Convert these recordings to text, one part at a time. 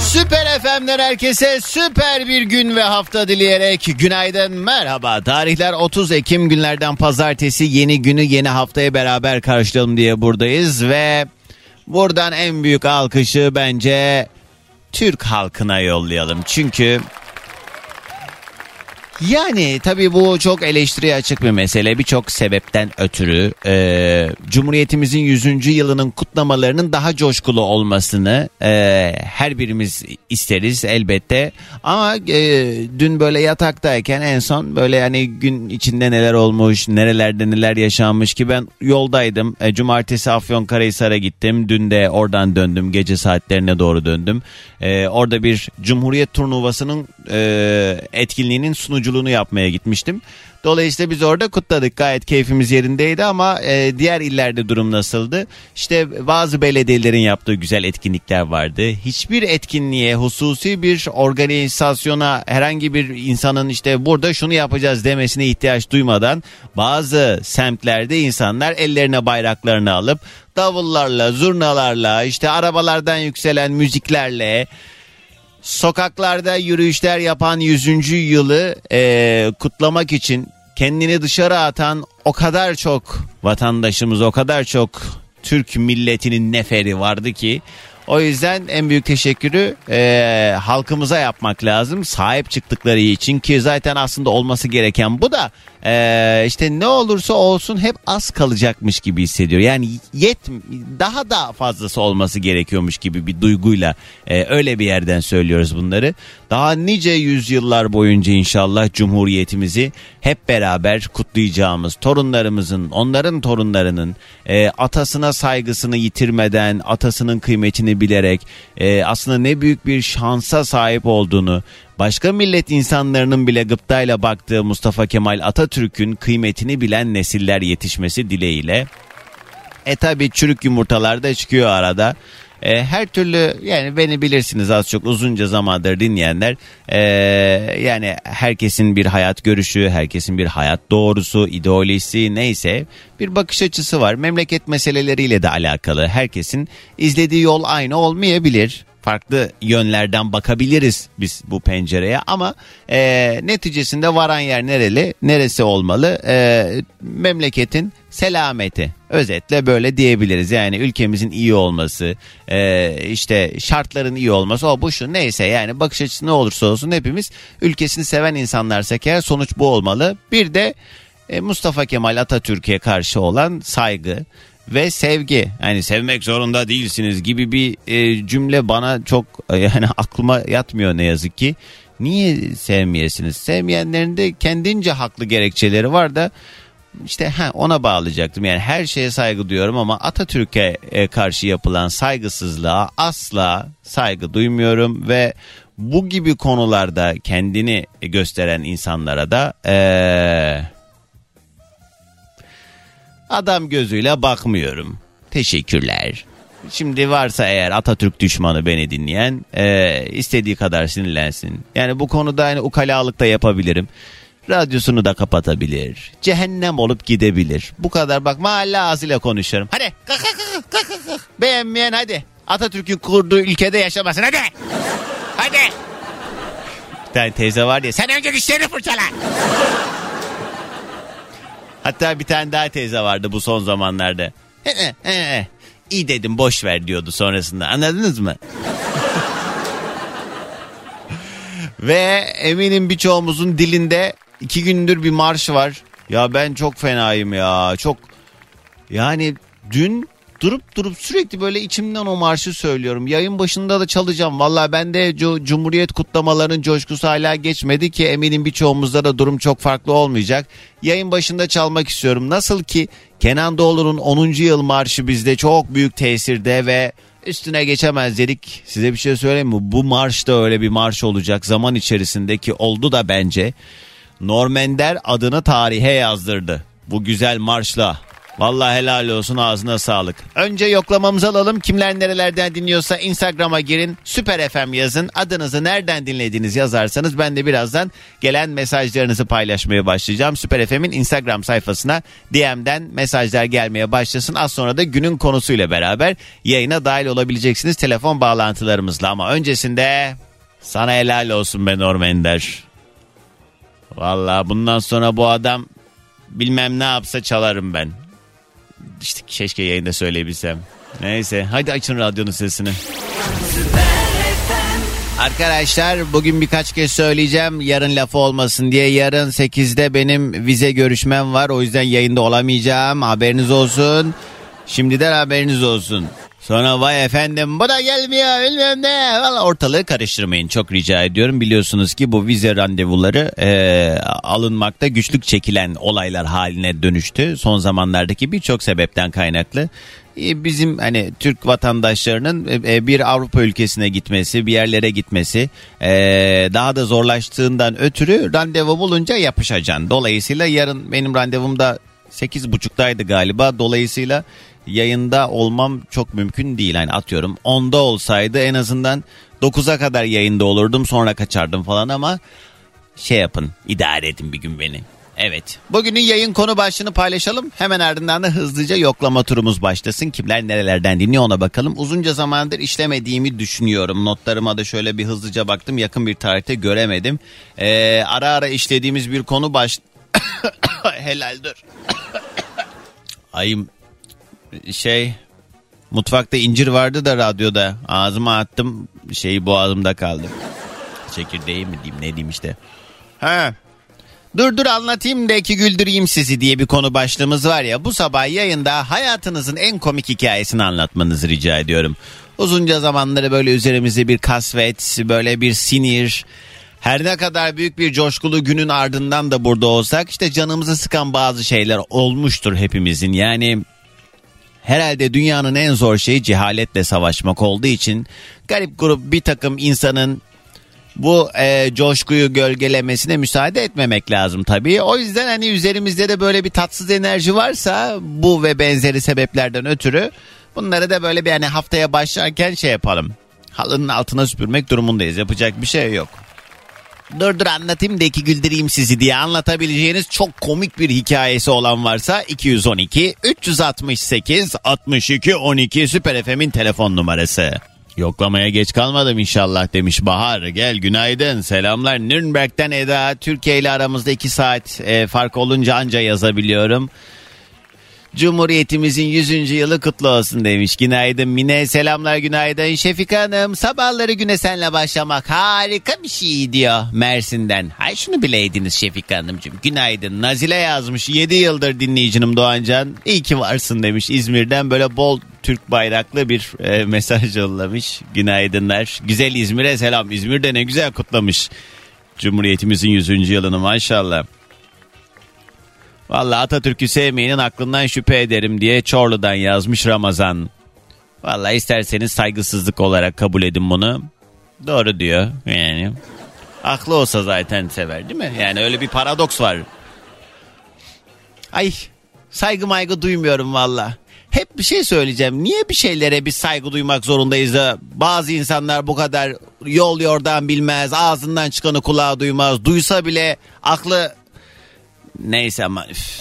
Süper FM'den herkese süper bir gün ve hafta dileyerek günaydın merhaba. Tarihler 30 Ekim günlerden pazartesi yeni günü yeni haftaya beraber karşılayalım diye buradayız ve buradan en büyük alkışı bence Türk halkına yollayalım. Çünkü yani tabii bu çok eleştiriye açık bir mesele. Birçok sebepten ötürü e, Cumhuriyetimizin 100. yılının kutlamalarının daha coşkulu olmasını e, her birimiz isteriz elbette. Ama e, dün böyle yataktayken en son böyle hani gün içinde neler olmuş, nerelerde neler yaşanmış ki ben yoldaydım. E, cumartesi Afyonkarahisar'a gittim. Dün de oradan döndüm. Gece saatlerine doğru döndüm. E, orada bir Cumhuriyet turnuvasının e, etkinliğinin sunucu sunuculuğunu yapmaya gitmiştim. Dolayısıyla biz orada kutladık. Gayet keyfimiz yerindeydi ama e, diğer illerde durum nasıldı? İşte bazı belediyelerin yaptığı güzel etkinlikler vardı. Hiçbir etkinliğe, hususi bir organizasyona herhangi bir insanın işte burada şunu yapacağız demesine ihtiyaç duymadan bazı semtlerde insanlar ellerine bayraklarını alıp davullarla, zurnalarla, işte arabalardan yükselen müziklerle sokaklarda yürüyüşler yapan 100. yılı e, kutlamak için kendini dışarı atan o kadar çok vatandaşımız, o kadar çok Türk milletinin neferi vardı ki o yüzden en büyük teşekkürü e, halkımıza yapmak lazım. Sahip çıktıkları için ki zaten aslında olması gereken bu da e, işte ne olursa olsun hep az kalacakmış gibi hissediyor. Yani yet daha da fazlası olması gerekiyormuş gibi bir duyguyla e, öyle bir yerden söylüyoruz bunları. Daha nice yüzyıllar boyunca inşallah Cumhuriyetimizi hep beraber kutlayacağımız torunlarımızın, onların torunlarının e, atasına saygısını yitirmeden, atasının kıymetini bilerek e, aslında ne büyük bir şansa sahip olduğunu, başka millet insanlarının bile gıptayla baktığı Mustafa Kemal Atatürk'ün kıymetini bilen nesiller yetişmesi dileğiyle. E tabi çürük yumurtalar da çıkıyor arada. E, her türlü yani beni bilirsiniz az çok uzunca zamandır dinleyenler e, yani herkesin bir hayat görüşü, herkesin bir hayat doğrusu, ideolojisi neyse bir bakış açısı var. Memleket meseleleriyle de alakalı herkesin izlediği yol aynı olmayabilir farklı yönlerden bakabiliriz biz bu pencereye. Ama e, neticesinde varan yer nereli neresi olmalı? E, memleketin selameti. Özetle böyle diyebiliriz. Yani ülkemizin iyi olması e, işte şartların iyi olması o bu şu neyse. Yani bakış açısı ne olursa olsun hepimiz ülkesini seven insanlarsak eğer sonuç bu olmalı. Bir de e, Mustafa Kemal Atatürk'e karşı olan saygı ve sevgi. Yani sevmek zorunda değilsiniz gibi bir e, cümle bana çok e, yani aklıma yatmıyor ne yazık ki. Niye sevmeyesiniz? Sevmeyenlerin de kendince haklı gerekçeleri var da işte ha ona bağlayacaktım. Yani her şeye saygı duyuyorum ama Atatürk'e e, karşı yapılan saygısızlığa asla saygı duymuyorum ve bu gibi konularda kendini gösteren insanlara da eee Adam gözüyle bakmıyorum. Teşekkürler. Şimdi varsa eğer Atatürk düşmanı beni dinleyen e, istediği kadar sinirlensin. Yani bu konuda hani ukalalık da yapabilirim. Radyosunu da kapatabilir. Cehennem olup gidebilir. Bu kadar bak mahalle ağzıyla konuşuyorum. Hadi kalk kalk kalk kalk. Beğenmeyen hadi. Atatürk'ün kurduğu ülkede yaşamasın hadi. Hadi. Bir tane teyze var ya sen önce dişlerini fırçala. Hatta bir tane daha teyze vardı bu son zamanlarda. İyi dedim boş ver diyordu sonrasında anladınız mı? Ve eminim birçoğumuzun dilinde iki gündür bir marş var. Ya ben çok fenayım ya çok yani dün durup durup sürekli böyle içimden o marşı söylüyorum. Yayın başında da çalacağım. Valla ben de Cumhuriyet kutlamalarının coşkusu hala geçmedi ki eminim birçoğumuzda da durum çok farklı olmayacak. Yayın başında çalmak istiyorum. Nasıl ki Kenan Doğulu'nun 10. yıl marşı bizde çok büyük tesirde ve üstüne geçemez dedik. Size bir şey söyleyeyim mi? Bu marş da öyle bir marş olacak zaman içerisindeki oldu da bence. Normender adını tarihe yazdırdı. Bu güzel marşla. Vallahi helal olsun ağzına sağlık. Önce yoklamamızı alalım. Kimler nerelerden dinliyorsa Instagram'a girin. Süper FM yazın. Adınızı nereden dinlediğiniz yazarsanız ben de birazdan gelen mesajlarınızı paylaşmaya başlayacağım. Süper FM'in Instagram sayfasına DM'den mesajlar gelmeye başlasın. Az sonra da günün konusuyla beraber yayına dahil olabileceksiniz telefon bağlantılarımızla. Ama öncesinde sana helal olsun be Norm Ender. Valla bundan sonra bu adam bilmem ne yapsa çalarım ben. İşte keşke yayında söyleyebilsem. Neyse hadi açın radyonun sesini. Arkadaşlar bugün birkaç kez söyleyeceğim yarın lafı olmasın diye yarın 8'de benim vize görüşmem var o yüzden yayında olamayacağım haberiniz olsun. Şimdiden haberiniz olsun. Sonra vay efendim bu da gelmiyor bilmem ne. Valla ortalığı karıştırmayın çok rica ediyorum. Biliyorsunuz ki bu vize randevuları e, alınmakta güçlük çekilen olaylar haline dönüştü. Son zamanlardaki birçok sebepten kaynaklı. E, bizim hani Türk vatandaşlarının e, bir Avrupa ülkesine gitmesi, bir yerlere gitmesi e, daha da zorlaştığından ötürü randevu bulunca yapışacaksın. Dolayısıyla yarın benim randevum da 8.30'daydı galiba. Dolayısıyla yayında olmam çok mümkün değil. Yani atıyorum 10'da olsaydı en azından 9'a kadar yayında olurdum sonra kaçardım falan ama şey yapın idare edin bir gün beni. Evet. Bugünün yayın konu başlığını paylaşalım. Hemen ardından da hızlıca yoklama turumuz başlasın. Kimler nerelerden dinliyor ona bakalım. Uzunca zamandır işlemediğimi düşünüyorum. Notlarıma da şöyle bir hızlıca baktım. Yakın bir tarihte göremedim. Ee, ara ara işlediğimiz bir konu baş... Helaldir. Ayım şey mutfakta incir vardı da radyoda ağzıma attım şey boğazımda kaldı. Çekirdeği mi diyeyim ne diyeyim işte. Ha. Dur dur anlatayım da ki güldüreyim sizi diye bir konu başlığımız var ya. Bu sabah yayında hayatınızın en komik hikayesini anlatmanızı rica ediyorum. Uzunca zamanları böyle üzerimize bir kasvet, böyle bir sinir, her ne kadar büyük bir coşkulu günün ardından da burada olsak işte canımızı sıkan bazı şeyler olmuştur hepimizin. Yani herhalde dünyanın en zor şeyi cehaletle savaşmak olduğu için garip grup bir takım insanın bu e, coşkuyu gölgelemesine müsaade etmemek lazım tabii. O yüzden hani üzerimizde de böyle bir tatsız enerji varsa bu ve benzeri sebeplerden ötürü bunları da böyle bir hani haftaya başlarken şey yapalım. Halının altına süpürmek durumundayız. Yapacak bir şey yok. Dur dur anlatayım da iki güldüreyim sizi diye anlatabileceğiniz çok komik bir hikayesi olan varsa 212 368 62 12 Süper FM'in telefon numarası. Yoklamaya geç kalmadım inşallah demiş Bahar. Gel günaydın selamlar Nürnberg'den Eda. Türkiye ile aramızda 2 saat e, fark olunca anca yazabiliyorum. Cumhuriyetimizin 100. yılı kutlu olsun demiş. Günaydın Mine. Selamlar günaydın. Şefika Hanım sabahları güne senle başlamak harika bir şey diyor Mersin'den. Hay şunu bileydiniz Şefika Hanımcığım. Günaydın. Nazile yazmış. 7 yıldır dinleyicinim Doğancan. İyi ki varsın demiş. İzmir'den böyle bol Türk bayraklı bir e, mesaj yollamış. Günaydınlar. Güzel İzmir'e selam. İzmir'de ne güzel kutlamış. Cumhuriyetimizin 100. yılını maşallah. Vallahi Atatürk'ü sevmeyenin aklından şüphe ederim diye Çorlu'dan yazmış Ramazan. Vallahi isterseniz saygısızlık olarak kabul edin bunu. Doğru diyor yani. Aklı olsa zaten sever değil mi? Yani öyle bir paradoks var. Ay saygı maygı duymuyorum valla. Hep bir şey söyleyeceğim. Niye bir şeylere bir saygı duymak zorundayız da bazı insanlar bu kadar yol yordan bilmez, ağzından çıkanı kulağı duymaz. Duysa bile aklı Neyse ama üf.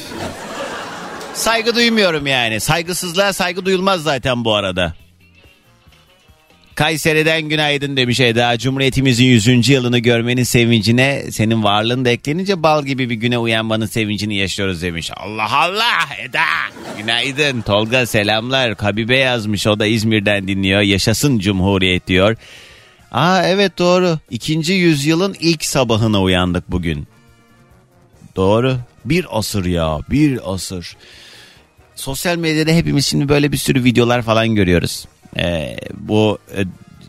Saygı duymuyorum yani. Saygısızlığa saygı duyulmaz zaten bu arada. Kayseri'den günaydın demiş Eda. Cumhuriyetimizin 100. yılını görmenin sevincine senin varlığın da eklenince bal gibi bir güne uyanmanın sevincini yaşıyoruz demiş. Allah Allah Eda. Günaydın. Tolga selamlar. Habibe yazmış. O da İzmir'den dinliyor. Yaşasın Cumhuriyet diyor. Aa evet doğru. İkinci yüzyılın ilk sabahına uyandık bugün. Doğru. Bir asır ya bir asır. Sosyal medyada hepimiz şimdi böyle bir sürü videolar falan görüyoruz. Ee, bu e,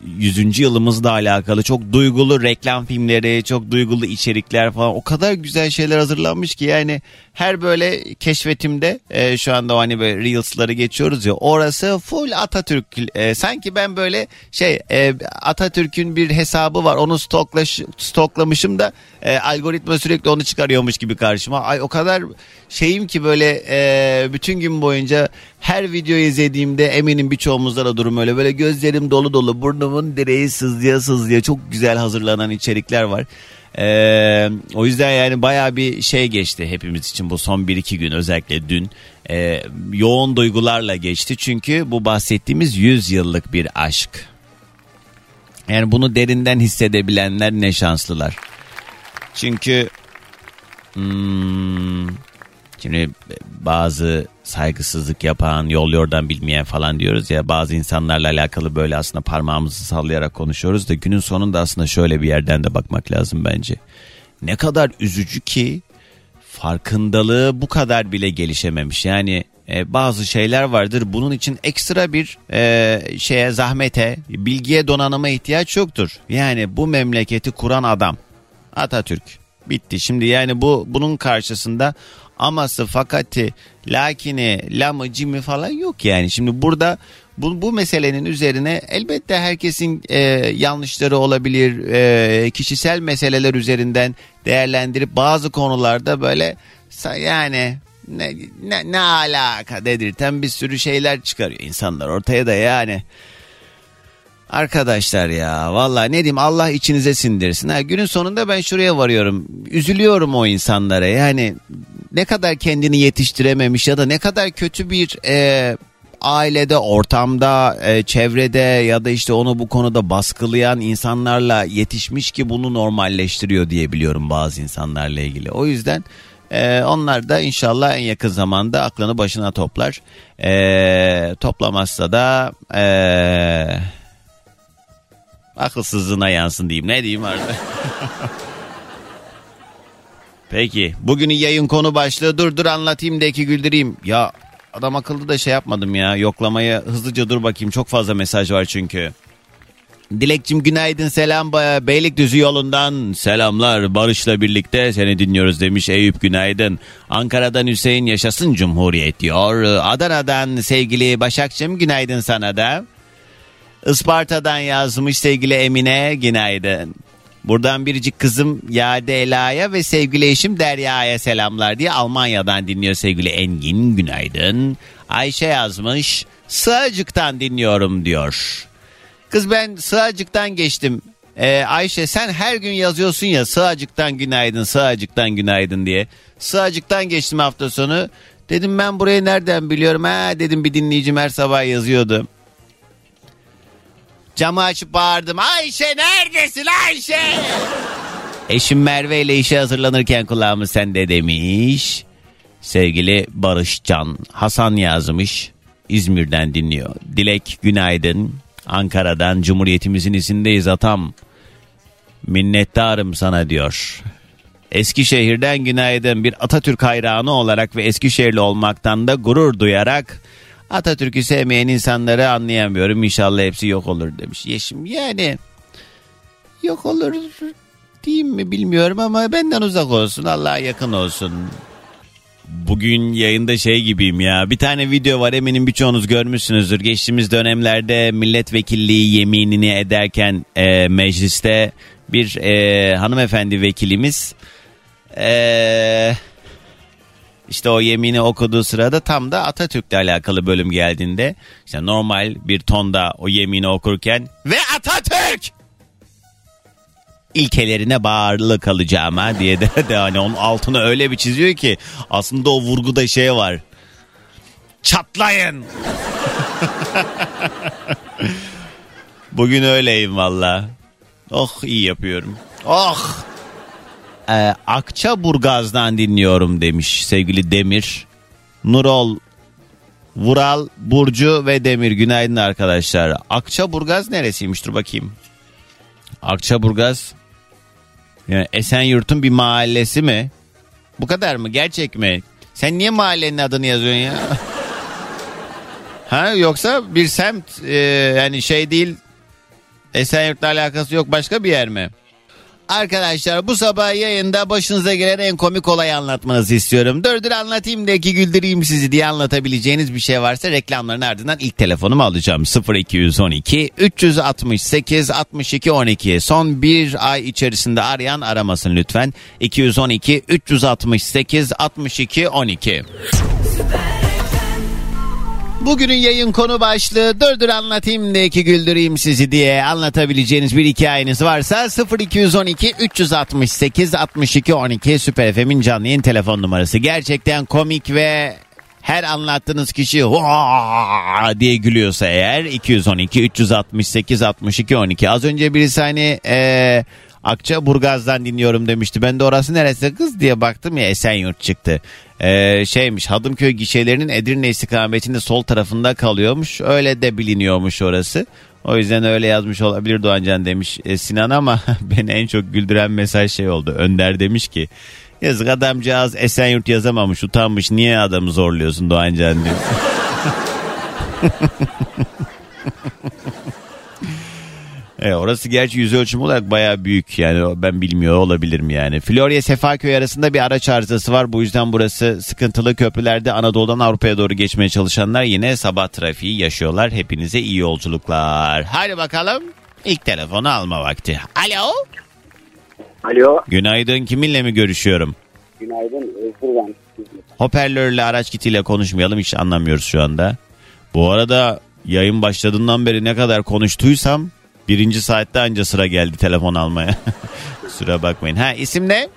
100. yılımızla alakalı çok duygulu reklam filmleri, çok duygulu içerikler falan o kadar güzel şeyler hazırlanmış ki yani her böyle keşfetimde e, şu anda hani böyle Reels'ları geçiyoruz ya orası full Atatürk. E, sanki ben böyle şey e, Atatürk'ün bir hesabı var onu stoklaş, stoklamışım da e, algoritma sürekli onu çıkarıyormuş gibi karşıma. Ay o kadar şeyim ki böyle e, bütün gün boyunca her videoyu izlediğimde eminim birçoğumuzda da durum öyle. Böyle gözlerim dolu dolu burnumun direği sızlıya sızlıya çok güzel hazırlanan içerikler var. Ee, o yüzden yani baya bir şey geçti hepimiz için bu son 1-2 gün özellikle dün ee, yoğun duygularla geçti çünkü bu bahsettiğimiz 100 yıllık bir aşk. Yani bunu derinden hissedebilenler ne şanslılar. Çünkü hmm, şimdi bazı saygısızlık yapan, yol yordan bilmeyen falan diyoruz ya bazı insanlarla alakalı böyle aslında parmağımızı sallayarak konuşuyoruz da günün sonunda aslında şöyle bir yerden de bakmak lazım bence. Ne kadar üzücü ki farkındalığı bu kadar bile gelişememiş. Yani e, bazı şeyler vardır bunun için ekstra bir e, şeye zahmete, bilgiye donanıma ihtiyaç yoktur. Yani bu memleketi kuran adam Atatürk bitti. Şimdi yani bu bunun karşısında aması fakati lakini lamı cimi falan yok yani. Şimdi burada bu, bu meselenin üzerine elbette herkesin e, yanlışları olabilir. E, kişisel meseleler üzerinden değerlendirip bazı konularda böyle yani ne, ne, ne alaka dedirten bir sürü şeyler çıkarıyor insanlar ortaya da yani. Arkadaşlar ya valla ne diyeyim Allah içinize sindirsin. Ha, günün sonunda ben şuraya varıyorum. Üzülüyorum o insanlara yani ne kadar kendini yetiştirememiş ya da ne kadar kötü bir e, ailede, ortamda, e, çevrede ya da işte onu bu konuda baskılayan insanlarla yetişmiş ki bunu normalleştiriyor diye biliyorum bazı insanlarla ilgili. O yüzden e, onlar da inşallah en yakın zamanda aklını başına toplar. E, toplamazsa da e, akılsızlığına yansın diyeyim. Ne diyeyim artık? Peki bugünün yayın konu başlığı dur dur anlatayım da iki güldüreyim. Ya adam akıllı da şey yapmadım ya yoklamaya hızlıca dur bakayım çok fazla mesaj var çünkü. Dilekçim günaydın selam Beylikdüzü yolundan selamlar Barış'la birlikte seni dinliyoruz demiş Eyüp günaydın. Ankara'dan Hüseyin yaşasın Cumhuriyet diyor. Adana'dan sevgili Başakçım günaydın sana da. Isparta'dan yazmış sevgili Emine günaydın. Buradan biricik kızım Yadela'ya ve sevgili eşim Derya'ya selamlar diye Almanya'dan dinliyor sevgili Engin günaydın. Ayşe yazmış Sığacık'tan dinliyorum diyor. Kız ben Sığacık'tan geçtim. Ee, Ayşe sen her gün yazıyorsun ya Sığacık'tan günaydın Sığacık'tan günaydın diye. Sığacık'tan geçtim hafta sonu. Dedim ben burayı nereden biliyorum ha dedim bir dinleyicim her sabah yazıyordu. Camı açıp bağırdım. Ayşe neredesin Ayşe? Eşim Merve ile işe hazırlanırken kulağımız sende demiş. Sevgili Barış Can Hasan yazmış. İzmir'den dinliyor. Dilek günaydın. Ankara'dan Cumhuriyetimizin izindeyiz atam. Minnettarım sana diyor. Eskişehir'den günaydın bir Atatürk hayranı olarak ve Eskişehirli olmaktan da gurur duyarak Atatürk'ü sevmeyen insanları anlayamıyorum. İnşallah hepsi yok olur demiş. Yeşim yani yok olur diyeyim mi bilmiyorum ama benden uzak olsun. Allah'a yakın olsun. Bugün yayında şey gibiyim ya. Bir tane video var eminim birçoğunuz görmüşsünüzdür. Geçtiğimiz dönemlerde milletvekilliği yeminini ederken e, mecliste bir e, hanımefendi vekilimiz e, işte o yemini okuduğu sırada tam da Atatürk'le alakalı bölüm geldiğinde işte normal bir tonda o yemini okurken ve Atatürk ilkelerine bağırlı kalacağıma diye de, de hani onun altını öyle bir çiziyor ki aslında o vurguda şey var. Çatlayın. Bugün öyleyim valla. Oh iyi yapıyorum. Oh e, Akçaburgaz'dan dinliyorum demiş sevgili Demir. Nurol, Vural, Burcu ve Demir günaydın arkadaşlar. Akçaburgaz neresiymiş dur bakayım. Akçaburgaz yani Esenyurt'un bir mahallesi mi? Bu kadar mı? Gerçek mi? Sen niye mahallenin adını yazıyorsun ya? ha yoksa bir semt e, yani şey değil Esenyurt'la alakası yok başka bir yer mi? Arkadaşlar bu sabah yayında başınıza gelen en komik olayı anlatmanızı istiyorum. Dur anlatayım da ki güldüreyim sizi diye anlatabileceğiniz bir şey varsa reklamların ardından ilk telefonumu alacağım. 0212 368 62 12 son bir ay içerisinde arayan aramasın lütfen. 212 368 62 12 Bugünün yayın konu başlığı dur anlatayım da ki güldüreyim sizi diye anlatabileceğiniz bir hikayeniz varsa 0212 368 62 12 Süper FM'in canlı yayın telefon numarası. Gerçekten komik ve her anlattığınız kişi diye gülüyorsa eğer 212 368 62 12 az önce birisi hani eee Akçaburgaz'dan dinliyorum demişti. Ben de orası neresi kız diye baktım ya Esenyurt çıktı. Ee, şeymiş Hadımköy gişelerinin Edirne istikametinde sol tarafında kalıyormuş. Öyle de biliniyormuş orası. O yüzden öyle yazmış olabilir Doğancan demiş e, Sinan ama beni en çok güldüren mesaj şey oldu. Önder demiş ki yazık adamcağız Esenyurt yazamamış utanmış niye adamı zorluyorsun Doğancan diyor. E, orası gerçi yüz ölçümü olarak baya büyük yani ben bilmiyor olabilirim yani. Florya Sefaköy arasında bir araç arızası var bu yüzden burası sıkıntılı köprülerde Anadolu'dan Avrupa'ya doğru geçmeye çalışanlar yine sabah trafiği yaşıyorlar. Hepinize iyi yolculuklar. Hadi bakalım ilk telefonu alma vakti. Alo. Alo, Günaydın kiminle mi görüşüyorum? günaydın. Özgür ben. Hoparlörle araç kitiyle konuşmayalım hiç anlamıyoruz şu anda. Bu arada yayın başladığından beri ne kadar konuştuysam birinci saatte anca sıra geldi telefon almaya. Kusura bakmayın. Ha isim ne?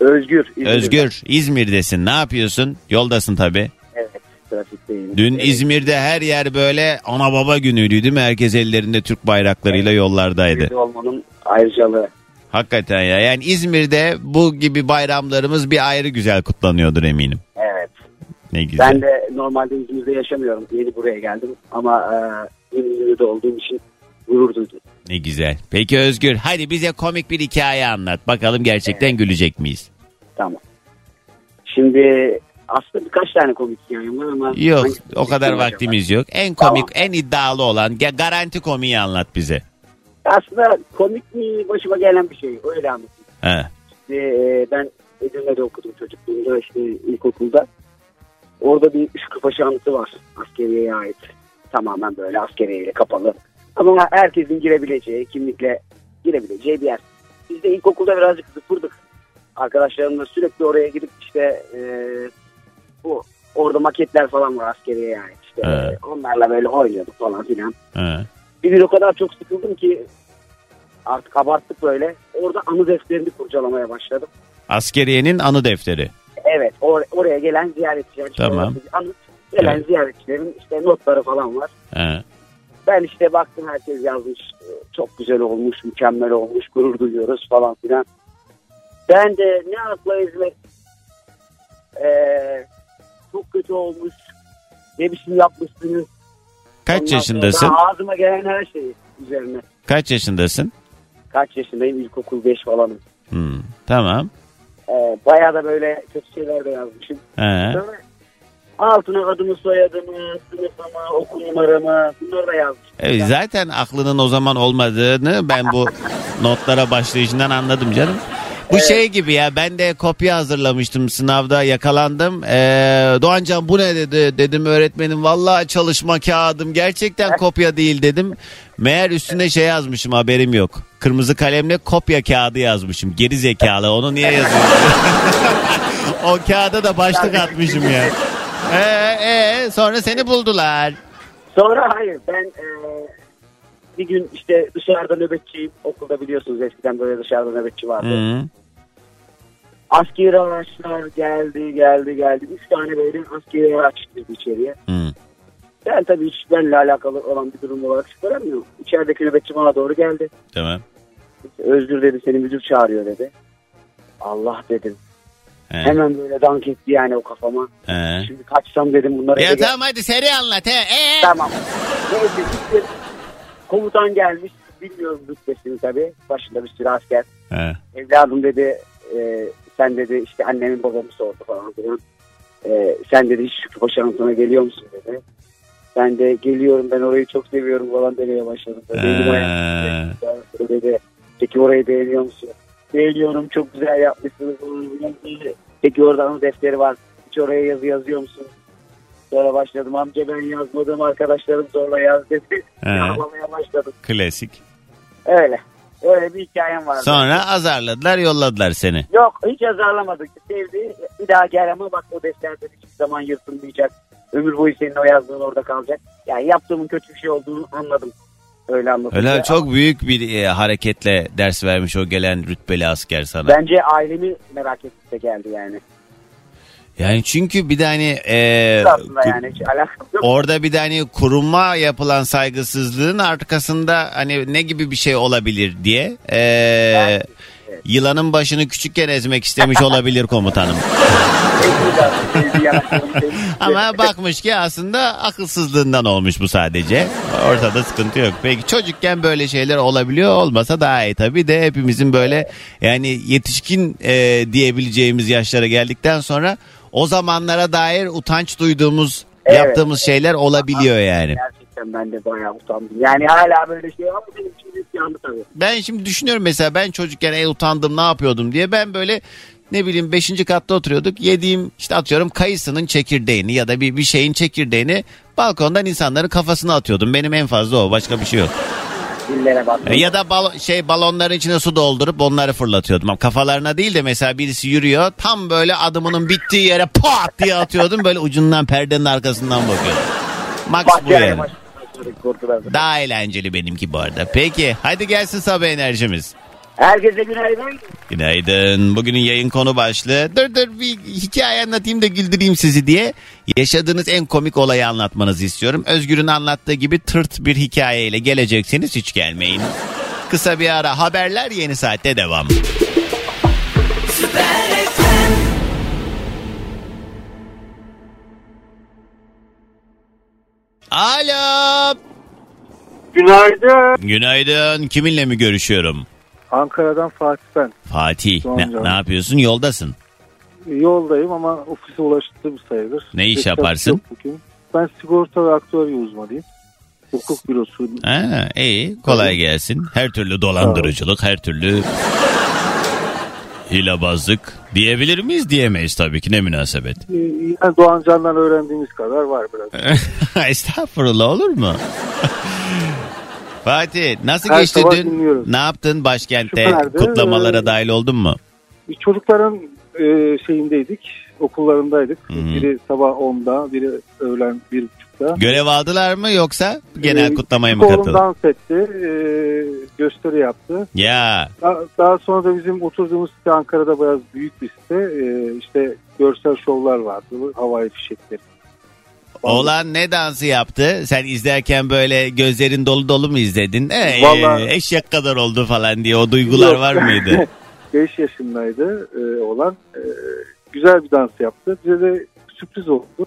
Özgür. İzmir'den. Özgür. İzmir'desin. Ne yapıyorsun? Yoldasın tabii. Evet, trafikteyim. Dün Evet, İzmir'de her yer böyle ana baba günüydü değil mi? Herkes ellerinde Türk bayraklarıyla yollardaydı. Evde olmanın ayrıcalığı. Hakikaten ya. Yani İzmir'de bu gibi bayramlarımız bir ayrı güzel kutlanıyordur eminim. Evet. Ne güzel. Ben de normalde İzmir'de yaşamıyorum. Yeni buraya geldim. Ama e, İzmir'de olduğum için gurur duydum. Ne güzel. Peki Özgür hadi bize komik bir hikaye anlat. Bakalım gerçekten gülecek miyiz? Tamam. Şimdi aslında birkaç tane komik hikayem var ama... Yok o kadar acaba? vaktimiz yok. En komik, Tamam. en iddialı olan ga- garanti komiği anlat bize. Aslında komik mi başıma gelen bir şey. Öyle anlatayım. He. İşte, e, ben Edirne'de okudum çocukluğumda işte ilkokulda. Orada bir Şükrüpaşa anıtı var askeriyeye ait. Tamamen böyle askeriyeyle kapalı. Ama herkesin girebileceği, kimlikle girebileceği bir yer. Biz de ilkokulda birazcık zıpırdık. Arkadaşlarımla sürekli oraya gidip işte e, bu orada maketler falan var askeriyeye ait. İşte Evet. onlarla böyle oynuyorduk falan filan. He. Bir gün o kadar çok sıkıldım ki artık abarttık böyle. Orada anı defterini kurcalamaya başladım. Askeriyenin anı defteri. Evet or- oraya gelen ziyaretçiler. Tamam. Anıt. Gelen Evet. ziyaretçilerin işte notları falan var. He. Ben işte baktım herkes yazmış. e, Çok güzel olmuş, mükemmel olmuş, gurur duyuyoruz falan filan. Ben de ne akla hizmet ee, çok kötü olmuş. Ne biçim yapmışsınız. Kaç Ondan yaşındasın? Ağzıma gelen her şeyi üzerine. Kaç yaşındasın? Kaç yaşındayım? İlkokul 5 falanım. Hmm, Tamam. Ee, bayağı da böyle kötü şeyler de yazmışım. He. Sonra altına adımı, soyadımı, sınıfımı, okul numaramı bunları da yazmışım. Evet, zaten aklının o zaman olmadığını ben bu notlara başlayışından anladım canım. Bu şey gibi ya ben de kopya hazırlamıştım sınavda yakalandım. Ee, Doğancan bu ne dedi dedim öğretmenim vallahi çalışma kağıdım gerçekten kopya değil dedim. Meğer üstüne şey yazmışım haberim yok. Kırmızı kalemle kopya kağıdı yazmışım. Geri zekalı onu niye yazıyorsun? o kağıda da başlık atmışım ya. Ee, ee, sonra seni buldular. Sonra hayır ben e, bir gün işte dışarıda nöbetçiyim. Okulda biliyorsunuz eskiden böyle dışarıda nöbetçi vardı. Hı. Askeri araçlar geldi geldi geldi. Üç tane böyle askeri araç girdi içeriye. Hı. Ben tabii hiç benimle alakalı olan bir durum olarak çıkaramıyorum. İçerideki nöbetçi bana doğru geldi. Tamam. Özgür dedi seni müdür çağırıyor dedi. Allah dedim. He. Hemen böyle dank etti yani o kafama. He. Şimdi kaçsam dedim bunlara. Ya gel- tamam hadi seri anlat he. Ee? Tamam. Neyse gittim. Komutan gelmiş. Bilmiyorum rütbesini tabii. Başında bir sürü asker. He. Evladım dedi e, sen dedi işte annemin babamı sordu falan filan. E, sen dedi hiç Şükrü Paşa anıtına geliyor musun dedi. Ben de geliyorum ben orayı çok seviyorum falan demeye başladım. Ayağım Ee, titredi. Böyle de, Peki orayı beğeniyor musun? Beğeniyorum çok güzel yapmışsınız. Peki orada anı defteri var. Hiç oraya yazı yazıyor musun? Sonra başladım amca ben yazmadım arkadaşlarım zorla yaz dedi. Ağlamaya başladım. klasik. Öyle. Öyle bir hikayem vardı. Sonra azarladılar yolladılar seni. Yok hiç azarlamadık. Sevdi. Bir daha gel ama bak o defterden hiçbir zaman yırtılmayacak. Ömür boyu senin o yazdığın orada kalacak. Yani yaptığımın kötü bir şey olduğunu anladım. Öyle anladım. Öyle çok büyük bir e, hareketle ders vermiş o gelen rütbeli asker sana. Bence ailemi merak etti de geldi yani. Yani çünkü bir de hani e, yani orada bir de hani kuruma yapılan saygısızlığın arkasında hani ne gibi bir şey olabilir diye e, Evet. yılanın başını küçükken ezmek istemiş olabilir komutanım. Ama bakmış ki aslında akılsızlığından olmuş bu sadece. Ortada sıkıntı yok. Peki çocukken böyle şeyler olabiliyor olmasa daha iyi tabii de hepimizin böyle yani yetişkin e, diyebileceğimiz yaşlara geldikten sonra o zamanlara dair utanç duyduğumuz Evet. yaptığımız şeyler olabiliyor yani. Gerçekten ben de bayağı utandım. Yani hala böyle şey ama benim için büyük anı tabii. Ben şimdi düşünüyorum mesela ben çocukken en utandım ne yapıyordum diye ben böyle ne bileyim 5. katta oturuyorduk yediğim işte atıyorum kayısının çekirdeğini ya da bir, bir şeyin çekirdeğini balkondan insanların kafasına atıyordum. Benim en fazla o başka bir şey yok. E, Ya da balo- şey balonların içine su doldurup onları fırlatıyordum. Ama kafalarına değil de mesela birisi yürüyor tam böyle adımının bittiği yere pat diye atıyordum. Böyle ucundan perdenin arkasından bakıyordum. Max bu yani. Daha eğlenceli benimki bu arada. Peki hadi gelsin sabah enerjimiz. Herkese günaydın. Günaydın. Bugünün yayın konu başlığı. Dur dur bir hikaye anlatayım da güldüreyim sizi diye. Yaşadığınız en komik olayı anlatmanızı istiyorum. Özgür'ün anlattığı gibi tırt bir hikayeyle gelecekseniz hiç gelmeyin. Kısa bir ara haberler yeni saatte devam. Alo. Günaydın. Günaydın. Kiminle mi görüşüyorum? Ankara'dan Fatih ben. Fatih. Ne, ne yapıyorsun? Yoldasın. Yoldayım ama ofise ulaştım sayılır. Ne iş Geçen yaparsın? bugün. Ben sigorta ve aktüarya uzmanıyım. Hukuk bürosu. Ha, iyi kolay gelsin. Her türlü dolandırıcılık, her türlü hilebazlık diyebilir miyiz? Diyemeyiz tabii ki ne münasebet. Ee, Yani Doğan Can'dan öğrendiğimiz kadar var biraz. Estağfurullah olur mu? Fatih nasıl Her geçti dün? dinliyoruz. Ne yaptın başkentte? Süperdi. Kutlamalara Ee, dahil oldun mu? Çocukların e, şeyindeydik. Okullarındaydık. Hı. Biri sabah 10'da, biri öğlen 1.30'da. Görev aldılar mı yoksa genel Ee, kutlamaya mı katıldın? dans etti. e, gösteri yaptı. Ya Daha, daha sonra da bizim oturduğumuz site Ankara'da biraz büyük bir site. Ee, işte görsel şovlar vardı. Havai fişekleri. oğlan ne dansı yaptı? Sen izlerken böyle gözlerin dolu dolu mu izledin? Ee, Vallahi- eşek kadar oldu falan diye o duygular Yok. var mıydı? 5 yaşındaydı e, olan. E, güzel bir dans yaptı. Bize de sürpriz oldu.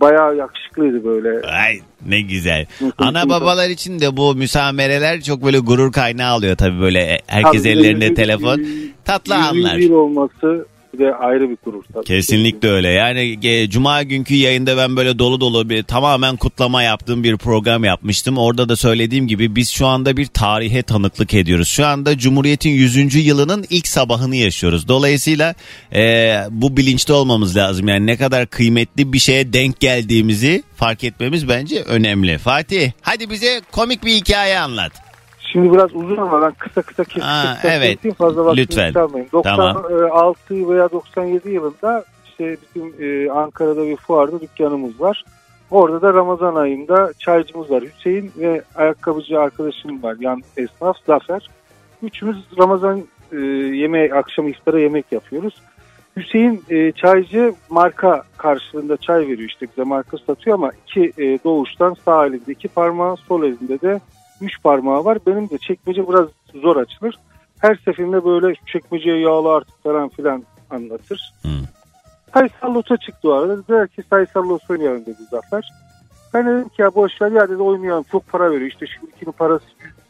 Bayağı yakışıklıydı böyle. Ay ne güzel. Ana babalar için de bu müsamereler çok böyle gurur kaynağı alıyor tabii böyle herkes Tabii, ellerinde yüz- telefon. Tatlı yüzüncü anlar. yıl olması de ayrı bir gurur tabii. Kesinlikle öyle. Yani e, cuma günkü yayında ben böyle dolu dolu bir tamamen kutlama yaptığım bir program yapmıştım. Orada da söylediğim gibi biz şu anda bir tarihe tanıklık ediyoruz. Şu anda Cumhuriyet'in 100. yılının ilk sabahını yaşıyoruz. Dolayısıyla e, bu bilinçte olmamız lazım. Yani ne kadar kıymetli bir şeye denk geldiğimizi fark etmemiz bence önemli. Fatih hadi bize komik bir hikaye anlat. Şimdi biraz uzun ama ben kısa kısa kesip kesip evet. keseyim, fazla vaktini Lütfen. çalmayın. Tamam. 96 veya 97 yılında işte bizim e, Ankara'da bir fuarda dükkanımız var. Orada da Ramazan ayında çaycımız var. Hüseyin ve ayakkabıcı arkadaşım var. Yan esnaf Zafer. Üçümüz Ramazan e, yemeği, akşam iftara yemek yapıyoruz. Hüseyin e, çaycı marka karşılığında çay veriyor işte bize marka satıyor ama iki e, doğuştan sağ elinde iki parmağı sol elinde de üç parmağı var. Benim de çekmece biraz zor açılır. Her seferinde böyle çekmeceye yağlı artık falan filan anlatır. Hı. Sayısal loto çıktı o arada. Dediler ki sayısal loto oynayalım dedi Zafer. Ben dedim ki ya boş ver ya dedi oynayalım çok para veriyor. İşte şu ikinin parası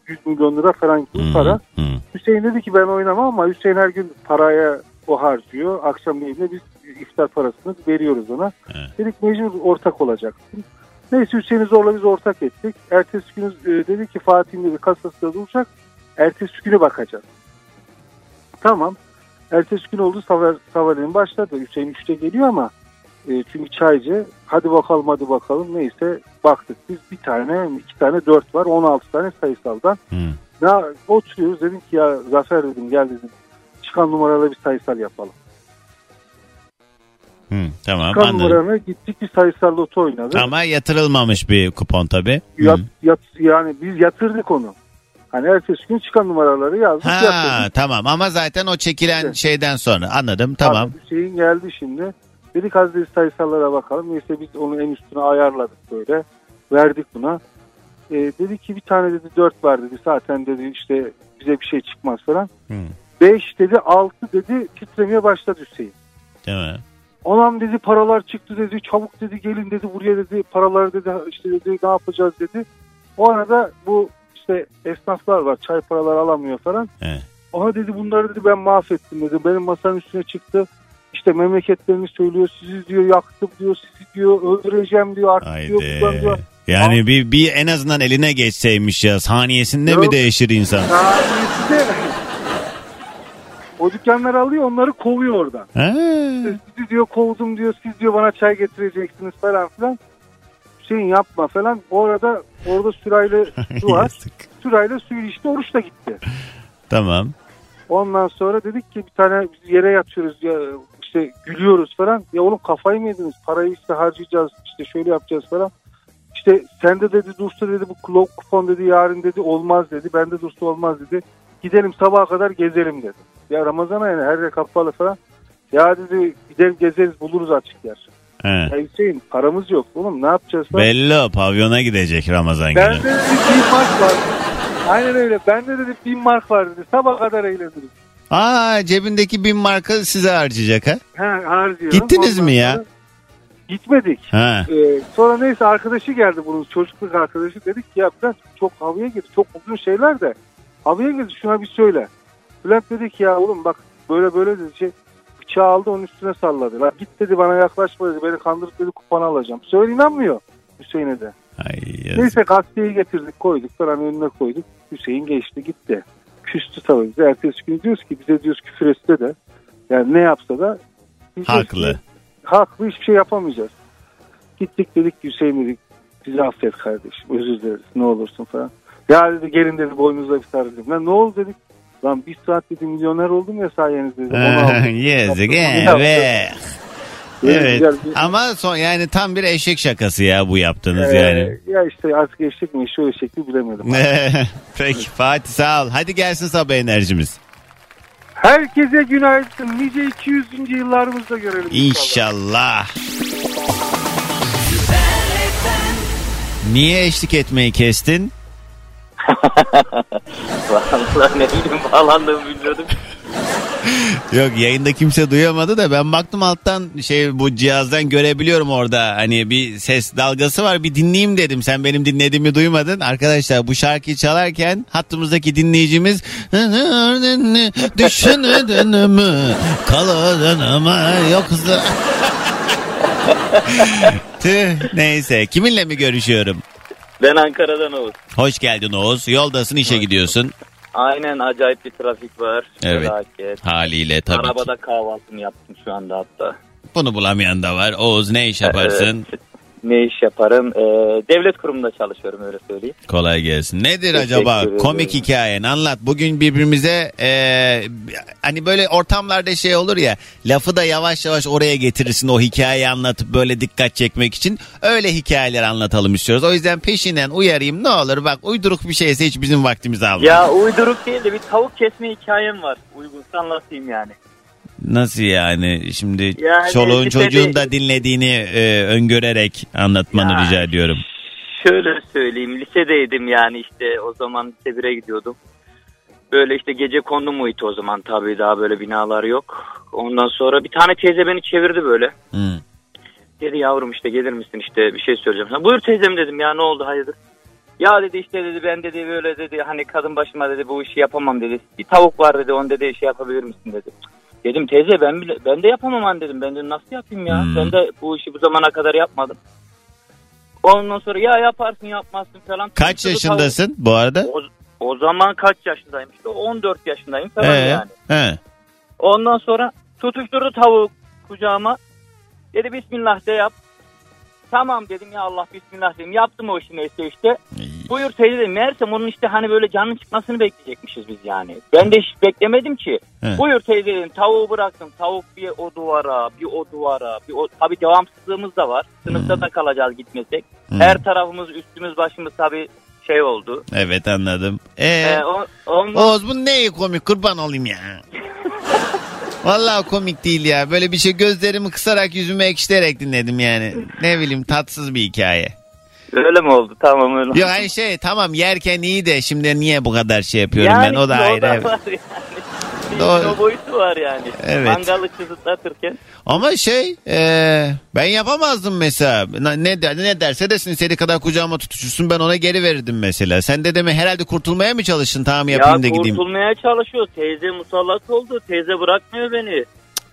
100, 100 milyon lira falan gibi para. hı. Hüseyin dedi ki ben oynamam ama Hüseyin her gün paraya o harcıyor. Akşam biz iftar parasını veriyoruz ona. Evet. Dedik mecbur ortak olacaksın. Neyse Hüseyin'i zorla biz ortak ettik. Ertesi günü e, dedi ki Fatih'in dedi kasasında duracak. Ertesi günü bakacağız. Tamam. Ertesi gün oldu Saver, Saver'in başladı. Hüseyin 3'te geliyor ama e, çünkü çaycı. Hadi bakalım hadi bakalım. Neyse baktık biz bir tane iki tane dört var 16 tane sayısaldan. Hı. Ya oturuyoruz dedim ki ya Zafer dedim gel dedim. Çıkan numaralı bir sayısal yapalım. Hı, tamam Çıkan anladım. numarana gittik bir sayısal loto oynadık. Ama yatırılmamış bir kupon tabii. Hı. Yat, yat, yani biz yatırdık onu. Hani ertesi gün çıkan numaraları yazdık Ha yatırdık. tamam ama zaten o çekilen Evet. şeyden sonra anladım tamam. Abi Hüseyin geldi şimdi. Dedik az sayısallara bakalım. Neyse biz onu en üstüne ayarladık böyle. Verdik buna. E, dedi ki bir tane dedi dört var dedi. Zaten dedi işte bize bir şey çıkmaz falan. Hı. Beş dedi altı dedi titremeye başladı Hüseyin. Değil mi? Anam dedi paralar çıktı dedi çabuk dedi gelin dedi buraya dedi paraları dedi işte dedi ne yapacağız dedi. O arada bu işte esnaflar var çay paraları alamıyor falan. Evet. Aha dedi bunları dedi ben mahvettim dedi. Benim masanın üstüne çıktı. İşte memleketlerini söylüyor. Sizi diyor yaktım diyor. Sizi diyor öldüreceğim diyor artık diyor. buradan Haydi. diyor. Yani bir, bir en azından eline geçseymiş ya saniyesinde mi Yok. değişir insan? Saniyesi de o dükkanları alıyor onları kovuyor oradan. Ha. Sizi diyor kovdum diyor. Siz diyor bana çay getireceksiniz falan filan. Hüseyin yapma falan. O arada orada sürayla su var. Sürayla suyu içti oruç da gitti. Tamam. Ondan sonra dedik ki bir tane biz yere yatıyoruz ya işte gülüyoruz falan. Ya oğlum kafayı mı yediniz? Parayı işte harcayacağız işte şöyle yapacağız falan. İşte sende dedi dursa dedi bu kupon dedi yarın dedi olmaz dedi. Bende dursa olmaz dedi. Gidelim sabaha kadar gezelim dedi. Ya Ramazan ayı her yer kapalı falan. Ya dedi gidelim gezeriz buluruz açık yer. Ha. Ya Hüseyin paramız yok oğlum ne yapacağız falan. Belli o pavyona gidecek Ramazan Bende günü. dedi bin mark var. Aynen öyle. Bende dedi bin mark var dedi. Sabah kadar eğleniriz. Aa cebindeki bin marka size harcayacak ha? Ha, harcıyorum. Gittiniz Ondan mi ya? Gitmedik. Ha. Ee, sonra neyse arkadaşı geldi bunun çocukluk arkadaşı. Dedik ki ya Bülent çok havaya girdi. Çok uzun şeyler de havaya girdi şuna bir söyle. Bülent dedi ki ya oğlum bak böyle böyle dedi şey bıçağı aldı onun üstüne salladı. La git dedi bana yaklaşma dedi beni kandırıp dedi kupanı alacağım. Söyle inanmıyor Hüseyin'e de. Ay, yazık. Neyse gazeteyi getirdik koyduk falan önüne koyduk. Hüseyin geçti gitti. Küstü tabii bize. Ertesi gün diyoruz ki bize diyoruz küfür etse de yani ne yapsa da Haklı. ki, haklı hiçbir şey yapamayacağız. Gittik dedik Hüseyin dedik bizi affet kardeşim özür dileriz ne olursun falan. Ya dedi gelin dedi boynunuzda bir sarılayım. Lan ne oldu dedik. Lan bir saat dedi milyoner oldum ya sayenizde. Yazık evet. Böyle Evet. bir- Ama son yani tam bir eşek şakası ya bu yaptığınız Ee, yani. Ya işte artık eşlik mi şöyle şekli bilemedim. Peki Fatih sağ ol. Hadi gelsin sabah enerjimiz. Herkese günaydın. Nice 200. yıllarımızda görelim. İnşallah. Niye eşlik etmeyi kestin? Vallahi ne bileyim bağlandığımı bilmiyordum. Yok yayında kimse duyamadı da ben baktım alttan şey bu cihazdan görebiliyorum orada. Hani bir ses dalgası var bir dinleyeyim dedim. Sen benim dinlediğimi duymadın. Arkadaşlar bu şarkıyı çalarken hattımızdaki dinleyicimiz düşünedin mi kaladın mı yoksa. Tüh neyse kiminle mi görüşüyorum Ben Ankara'dan Oğuz. hoş geldin Oğuz yoldasın işe gidiyorsun Aynen acayip bir trafik var. Evet. Felaket. haliyle tabii ki. Arabada kahvaltımı yaptım şu anda hatta. bunu bulamayan da var Oğuz ne iş yaparsın Evet. Ne iş yaparım? Ee, devlet kurumunda çalışıyorum öyle söyleyeyim. Kolay gelsin. Nedir Teşekkür acaba ederim. komik hikayen? Anlat. Bugün birbirimize e, hani böyle ortamlarda şey olur ya lafı da yavaş yavaş oraya getirirsin o hikayeyi anlatıp böyle dikkat çekmek için. Öyle hikayeler anlatalım istiyoruz. O yüzden peşinden uyarayım ne olur bak uyduruk bir şeyse hiç bizim vaktimizi alma. Ya uyduruk değil de bir tavuk kesme hikayem var. Uygunsa anlatayım yani. Nasıl yani şimdi Yani çoluğun lisede- çocuğun da dinlediğini e, öngörerek anlatmanı Ya. rica ediyorum. Şöyle söyleyeyim lisedeydim yani işte o zaman lise 1'e gidiyordum. Böyle işte gece kondu muhiti o zaman tabii daha böyle binalar yok. Ondan sonra bir tane teyze beni çevirdi böyle. Hı. Dedi yavrum işte gelir misin işte bir şey söyleyeceğim. sana. Buyur teyzem dedim ya ne oldu hayırdır. Ya dedi işte dedi ben dedi böyle dedi hani kadın başıma dedi bu işi yapamam dedi. Bir tavuk var dedi onu dedi şey yapabilir misin dedi. Dedim teyze ben bile, ben de yapamam hani dedim. Ben de nasıl yapayım ya? Hmm. Ben de bu işi bu zamana kadar yapmadım. Ondan sonra ya yaparsın yapmazsın falan. Kaç Tutuşturdu yaşındasın bu arada? tavuk. O, o zaman kaç yaşındayım işte 14 yaşındayım falan Ee, yani. he. Ondan sonra tutuşturdu tavuğu kucağıma. Dedi bismillah de yap. Tamam dedim ya Allah bismillah dedim. Yaptım o işi neyse işte. Buyur teyze dedim. Meğersem onun işte hani böyle canın çıkmasını bekleyecekmişiz biz yani. Ben de hiç beklemedim ki. He. Buyur teyze dedim. Tavuğu bıraktım. Tavuk bir o duvara, bir o duvara. Bir o... Tabii devamsızlığımız da var. Sınıfta da kalacağız gitmesek. Hı. Her tarafımız üstümüz başımız tabii şey oldu. Evet anladım. Ee, Ee, o, ondan Oğuz bu ne komik kurban olayım ya. Vallahi komik değil ya. Böyle bir şey gözlerimi kısarak yüzümü ekşiterek dinledim yani. Ne bileyim tatsız bir hikaye. öyle mi oldu? Tamam öyle. Yok hani şey tamam yerken iyi de şimdi niye bu kadar şey yapıyorum ben o da ayrı. evet. var yani. Doğru. O boyutu var yani. Evet. Mangalı kızıtlatırken. Ama şey e, ben yapamazdım mesela. Ne, ne, der- ne derse desin istediği kadar kucağıma tutuşursun ben ona geri verirdim mesela. Sen de deme herhalde kurtulmaya mı çalıştın tamam yapayım ya da gideyim. kurtulmaya çalışıyor. Teyze musallat oldu. Teyze bırakmıyor beni.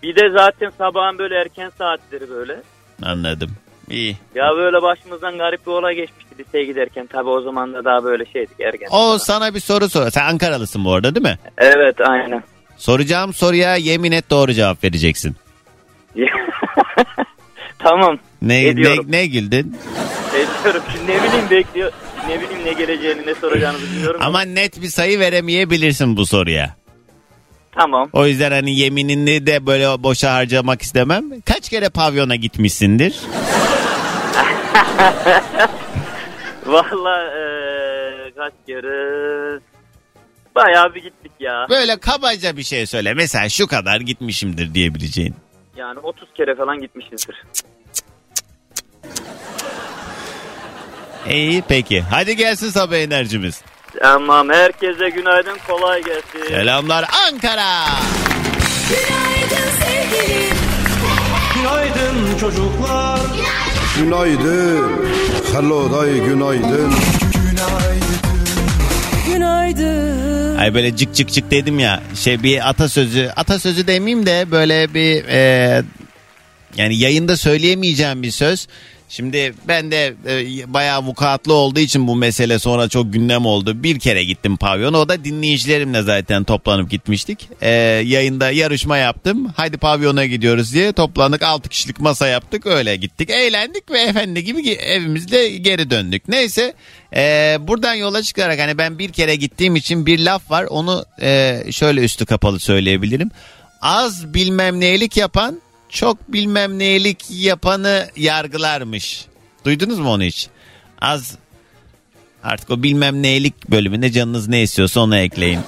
Bir de zaten sabahın böyle erken saatleri böyle. Anladım. İyi. Ya böyle başımızdan garip bir olay geçmişti liseye giderken. Tabii o zaman da daha böyle şeydik ergen. O sana bir soru sor. Sen Ankaralısın bu arada değil mi? Evet aynen. Soracağım soruya yemin et doğru cevap vereceksin. tamam. Ne Ediyorum. ne, ne güldün? Ediyorum. Şimdi ne bileyim bekliyor. Ne bileyim ne geleceğini ne soracağınızı bilmiyorum. Ama net bir sayı veremeyebilirsin bu soruya. Tamam. O yüzden hani yeminini de böyle boşa harcamak istemem. Kaç kere pavyona gitmişsindir? Valla eee, kaç kere bayağı bir gittik ya. Böyle kabaca bir şey söyle. Mesela şu kadar gitmişimdir diyebileceğin. Yani 30 kere falan gitmişizdir. İyi peki. Hadi gelsin sabah enerjimiz. Tamam herkese günaydın kolay gelsin. Selamlar Ankara. Günaydın sevgilim. Günaydın çocuklar. Günaydın. Hello day günaydın. Günaydın. Ay böyle cık cık cık dedim ya. Şey bir atasözü. Atasözü demeyeyim de böyle bir e, yani yayında söyleyemeyeceğim bir söz. Şimdi ben de e, bayağı vukuatlı olduğu için bu mesele sonra çok gündem oldu. Bir kere gittim pavyona. O da dinleyicilerimle zaten toplanıp gitmiştik. E, yayında yarışma yaptım. Hadi pavyona gidiyoruz diye toplandık. 6 kişilik masa yaptık. Öyle gittik. Eğlendik ve efendi gibi evimizde geri döndük. Neyse e, buradan yola çıkarak hani ben bir kere gittiğim için bir laf var. Onu e, şöyle üstü kapalı söyleyebilirim. Az bilmem neylik yapan çok bilmem neylik yapanı yargılarmış. Duydunuz mu onu hiç? Az artık o bilmem neylik bölümüne canınız ne istiyorsa onu ekleyin.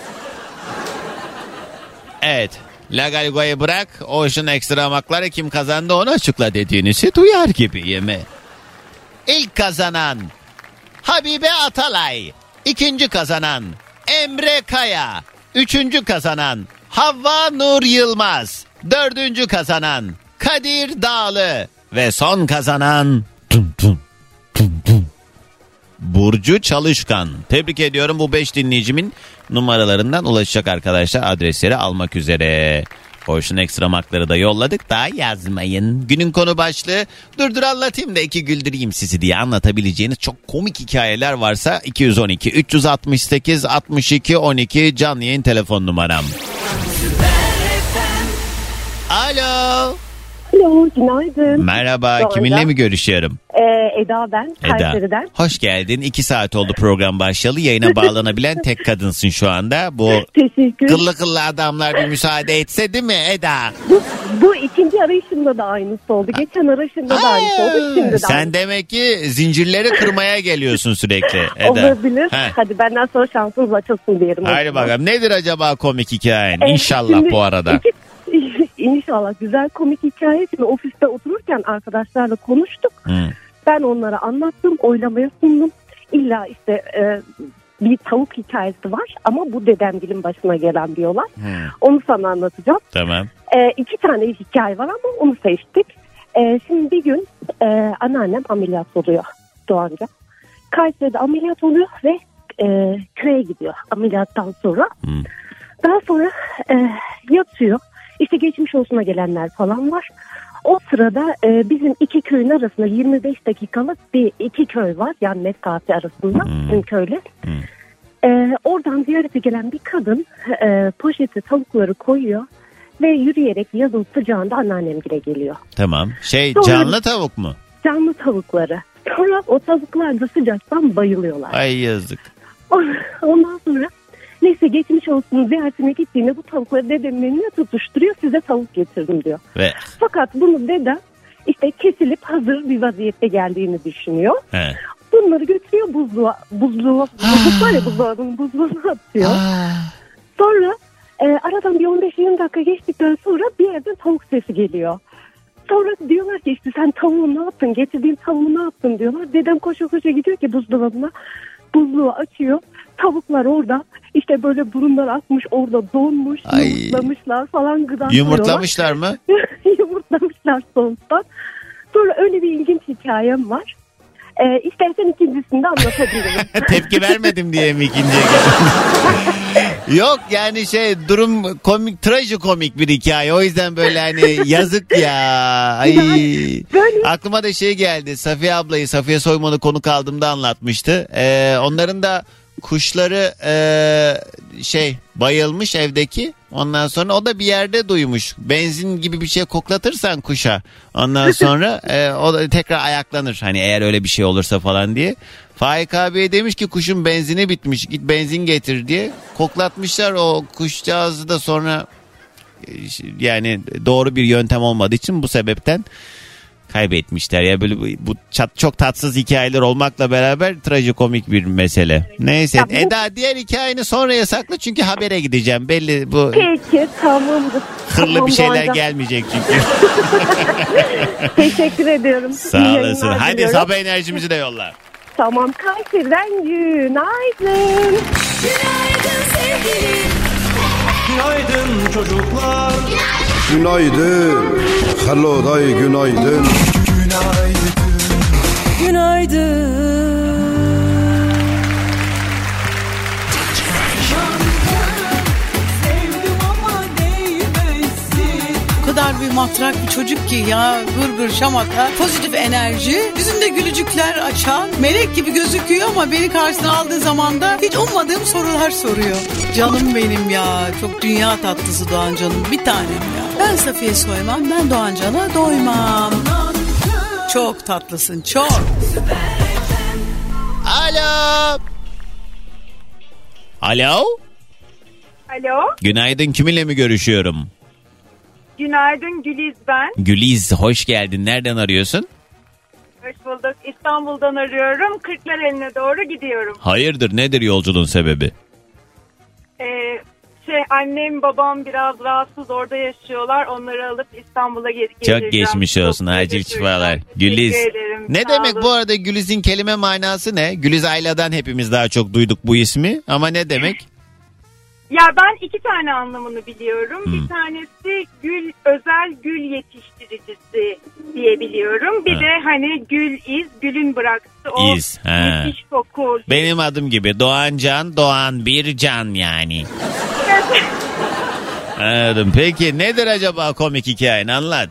Evet. La Galgo'yu bırak. Ocean Extra makları kim kazandı onu açıkla dediğinizi duyar gibi mi? İlk kazanan Habibe Atalay. İkinci kazanan Emre Kaya. Üçüncü kazanan Havva Nur Yılmaz. Dördüncü kazanan Kadir Dağlı. Ve son kazanan Tum tum, tum tum. Burcu Çalışkan. Tebrik ediyorum bu 5 dinleyicimin numaralarından ulaşacak arkadaşlar adresleri almak üzere. Ocean Extra makları da yolladık da yazmayın. Günün konu başlığı dur dur anlatayım da iki güldüreyim sizi diye anlatabileceğiniz çok komik hikayeler varsa 212 368 62 12 canlı yayın telefon numaram. Alo. Alo, günaydın. Merhaba Sonra? kiminle mi görüşüyorum? Ee, Eda ben, Eda. Kayseri'den. Hoş geldin. İki saat oldu program başlayalı. Yayına bağlanabilen tek kadınsın şu anda. Bu Teşekkür. kıllı kıllı adamlar bir müsaade etse değil mi Eda? Bu, bu ikinci arayışımda da aynısı oldu. Geçen arayışımda da aynısı oldu. Şimdi de Sen aynısı. demek ki zincirleri kırmaya geliyorsun sürekli Eda. Olabilir. He. Hadi benden sonra şansınız açılsın diyelim. zaman. bakalım nedir acaba komik hikayen? Ee, İnşallah bu arada. iki- İnşallah güzel komik hikaye. Şimdi ofiste otururken arkadaşlarla konuştuk. Hı. Ben onlara anlattım, oylamaya sundum. İlla işte e, bir tavuk hikayesi var ama bu dedemgilin başına gelen bir olay. Hı, Onu sana anlatacağım. tamam. E, iki tane hikaye var ama onu seçtik. E, şimdi bir gün e, anneannem ameliyat oluyor doğanca. Kayseri'de ameliyat oluyor ve e, köye gidiyor ameliyattan sonra. Hı. Daha sonra e, yatıyor. İşte geçmiş olsuna gelenler falan var. O sırada e, bizim iki köyün arasında 25 dakikalık bir iki köy var. Yani mesafe arasında bizim köyle. E, oradan ziyarete gelen bir kadın e, poşeti tavukları koyuyor ve yürüyerek yazın sıcağında anneannemgile geliyor. Tamam. Şey Sonra- canlı tavuk mu? Canlı tavukları. Sonra o tavuklar da sıcaktan bayılıyorlar. Ay yazık. Ondan sonra neyse geçmiş olsun ziyaretine gittiğinde bu tavukları dedemin eline tutuşturuyor size tavuk getirdim diyor. Ve Fakat bunu dedem işte kesilip hazır bir vaziyette geldiğini düşünüyor. he. Bunları götürüyor buzluğa, buzluğa, buzluk var ya buzdolabının buzluğuna atıyor. Sonra e, aradan bir 15-20 dakika geçtikten sonra bir yerden tavuk sesi geliyor. Sonra diyorlar ki işte sen tavuğu ne yaptın? Getirdiğin tavuğu ne yaptın diyorlar. Dedem koşa koşa gidiyor ki buzdolabına. Buzluğu açıyor. Tavuklar orada. İşte böyle burunlar akmış orada donmuş. Ay. Yumurtlamışlar falan gıdaklıyorlar. Yumurtlamışlar mı? Yumurtlamışlar soğuktan. Sonra öyle bir ilginç hikayem var. Ee, istersen ikincisini de anlatabilirim. Tepki vermedim diye mi ikinciye? Yok yani şey durum komik trajikomik bir hikaye. O yüzden böyle hani yazık ya. Ay. Böyle Aklıma da şey geldi. Safiye ablayı Safiye Soyman'ı konuk aldığımda anlatmıştı. Ee, onların da kuşları ee, şey bayılmış evdeki. Ondan sonra o da bir yerde duymuş. Benzin gibi bir şey koklatırsan kuşa. Ondan sonra ee, o da tekrar ayaklanır. Hani eğer öyle bir şey olursa falan diye. Faik abiye demiş ki kuşun benzini bitmiş. Git benzin getir diye. Koklatmışlar o kuşcağızı da sonra e, yani doğru bir yöntem olmadığı için bu sebepten kaybetmişler. Ya böyle bu, bu çat, çok tatsız hikayeler olmakla beraber trajikomik bir mesele. Neyse Ya bu- Eda diğer hikayeni sonraya sakla çünkü habere gideceğim. Belli bu peki tamamdır. hırlı Tamam, bir şeyler Doğancan. gelmeyecek çünkü. Teşekkür ediyorum. Sağ olasın. Hadi diliyorum. sabah enerjimizi de yolla. Tamam Kayseri'den günaydın. Günaydın sevgilim. Günaydın çocuklar Günaydın. Hello day günaydın. Günaydın. Kadar bir matrak bir çocuk ki ya gır gır şamata pozitif enerji yüzünde gülücükler açan melek gibi gözüküyor ama beni karşısına aldığı zaman da hiç ummadığım sorular soruyor. Canım benim ya çok dünya tatlısı Doğan canım bir tanem ya. Ben Safiye Soymam ben Doğan Can'a doymam. Çok tatlısın çok. Alo. Alo. Alo, Günaydın kiminle mi görüşüyorum? Günaydın Güliz ben. Güliz hoş geldin. Nereden arıyorsun? Hoş bulduk. İstanbul'dan arıyorum. Kırklar eline doğru gidiyorum. Hayırdır nedir yolculuğun sebebi? Ee, şey annem babam biraz rahatsız orada yaşıyorlar. Onları alıp İstanbul'a ge- geleceğim. Çok geçmiş olsun Çok acil şifalar. Güliz. Ederim. Ne Sağ demek olun. bu arada Güliz'in kelime manası ne? Güliz Ayla'dan hepimiz daha çok duyduk bu ismi ama ne demek? Ya ben iki tane anlamını biliyorum. Hmm. Bir tanesi gül özel gül yetiştiricisi diye biliyorum. Bir Ha. de hani gül iz, gülün bıraktığı o İz, ha. müthiş koku. Benim adım gibi Doğan Can, Doğan bir can yani. Anladım. Peki nedir acaba komik hikayen anlat.